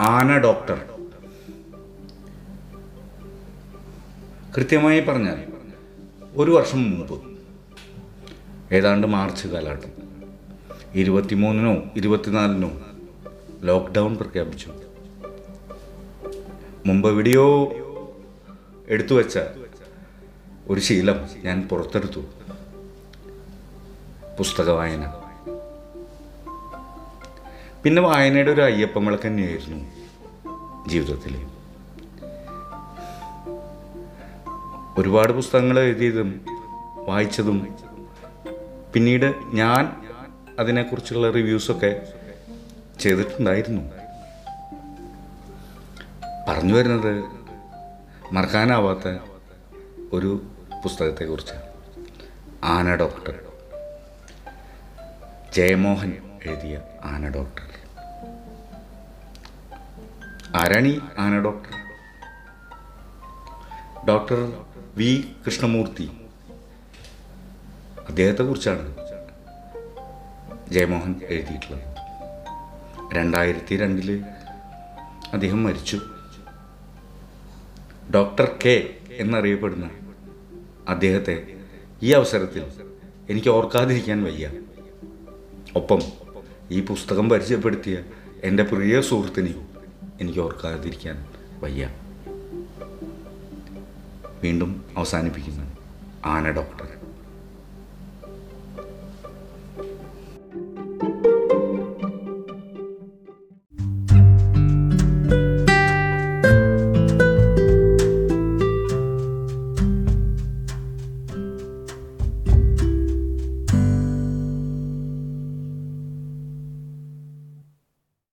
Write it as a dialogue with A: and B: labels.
A: ആന ഡോക്ടർ. കൃത്യമായി പറഞ്ഞാൽ ഒരു വർഷം മുമ്പ്. ഏതാണ്ട് മാർച്ച് കാലഘട്ടം. ഇരുപത്തിമൂന്നിനോ ഇരുപത്തിനാലിനോ ലോക്ക്ഡൗൺ പ്രഖ്യാപിച്ചു. മുമ്പ് വീഡിയോ എടുത്തു വെച്ച ഒരു ശീലം ഞാൻ പുറത്തെടുത്തു. പുസ്തക വായന. പിന്നെ വായനയുടെ ഒരു അയ്യപ്പൻ വിളക്ക് തന്നെയായിരുന്നു ജീവിതത്തിൽ ഒരുപാട് പുസ്തകങ്ങൾ എഴുതിയതും വായിച്ചതും പിന്നീട് ഞാൻ അതിനെക്കുറിച്ചുള്ള റിവ്യൂസൊക്കെ ചെയ്തിട്ടുണ്ടായിരുന്നു. പറഞ്ഞു വരുന്നത് മറക്കാനാവാത്ത ഒരു പുസ്തകത്തെക്കുറിച്ച്. ആന ഡോക്ടർ. ജയമോഹൻ എഴുതിയ ആന ഡോക്ടർ. ആരാണി ആന doctor? Doctor V Krishnamurthy. അദ്ദേഹത്തെക്കുറിച്ചാണ് Jayamohan എഴുതിയിട്ടുള്ളത്. രണ്ടായിരത്തി രണ്ടിൽ അദ്ദേഹം മരിച്ചു. ഡോക്ടർ കെ എന്നറിയപ്പെടുന്ന അദ്ദേഹത്തെ ഈ അവസരത്തിൽ എനിക്ക് ഓർക്കാതിരിക്കാൻ വയ്യ. ഒപ്പം ഈ പുസ്തകം പരിചയപ്പെടുത്തിയ എന്റെ പ്രിയ സുഹൃത്തിനെ എനിക്ക് ഓർക്കാതിരിക്കാൻ വയ്യ. വീണ്ടും അവസാനിപ്പിക്കുന്നു. ആന ഡോക്ടർ